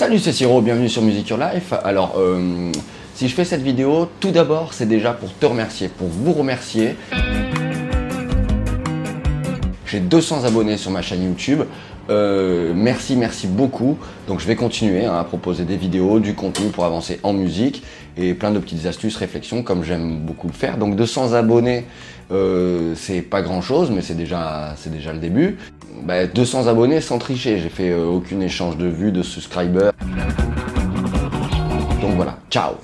Salut, c'est Siro, bienvenue sur Music Your Life. Alors, euh, si je fais cette vidéo, tout d'abord, c'est déjà pour te remercier, pour vous remercier. J'ai 200 abonnés sur ma chaîne YouTube. Euh, merci, merci beaucoup. Donc je vais continuer hein, à proposer des vidéos, du contenu pour avancer en musique et plein de petites astuces, réflexions comme j'aime beaucoup le faire. Donc 200 abonnés, euh, c'est pas grand chose, mais c'est déjà, c'est déjà le début. 200 bah, abonnés sans tricher, j'ai fait euh, aucun échange de vues, de subscribers. Donc voilà, ciao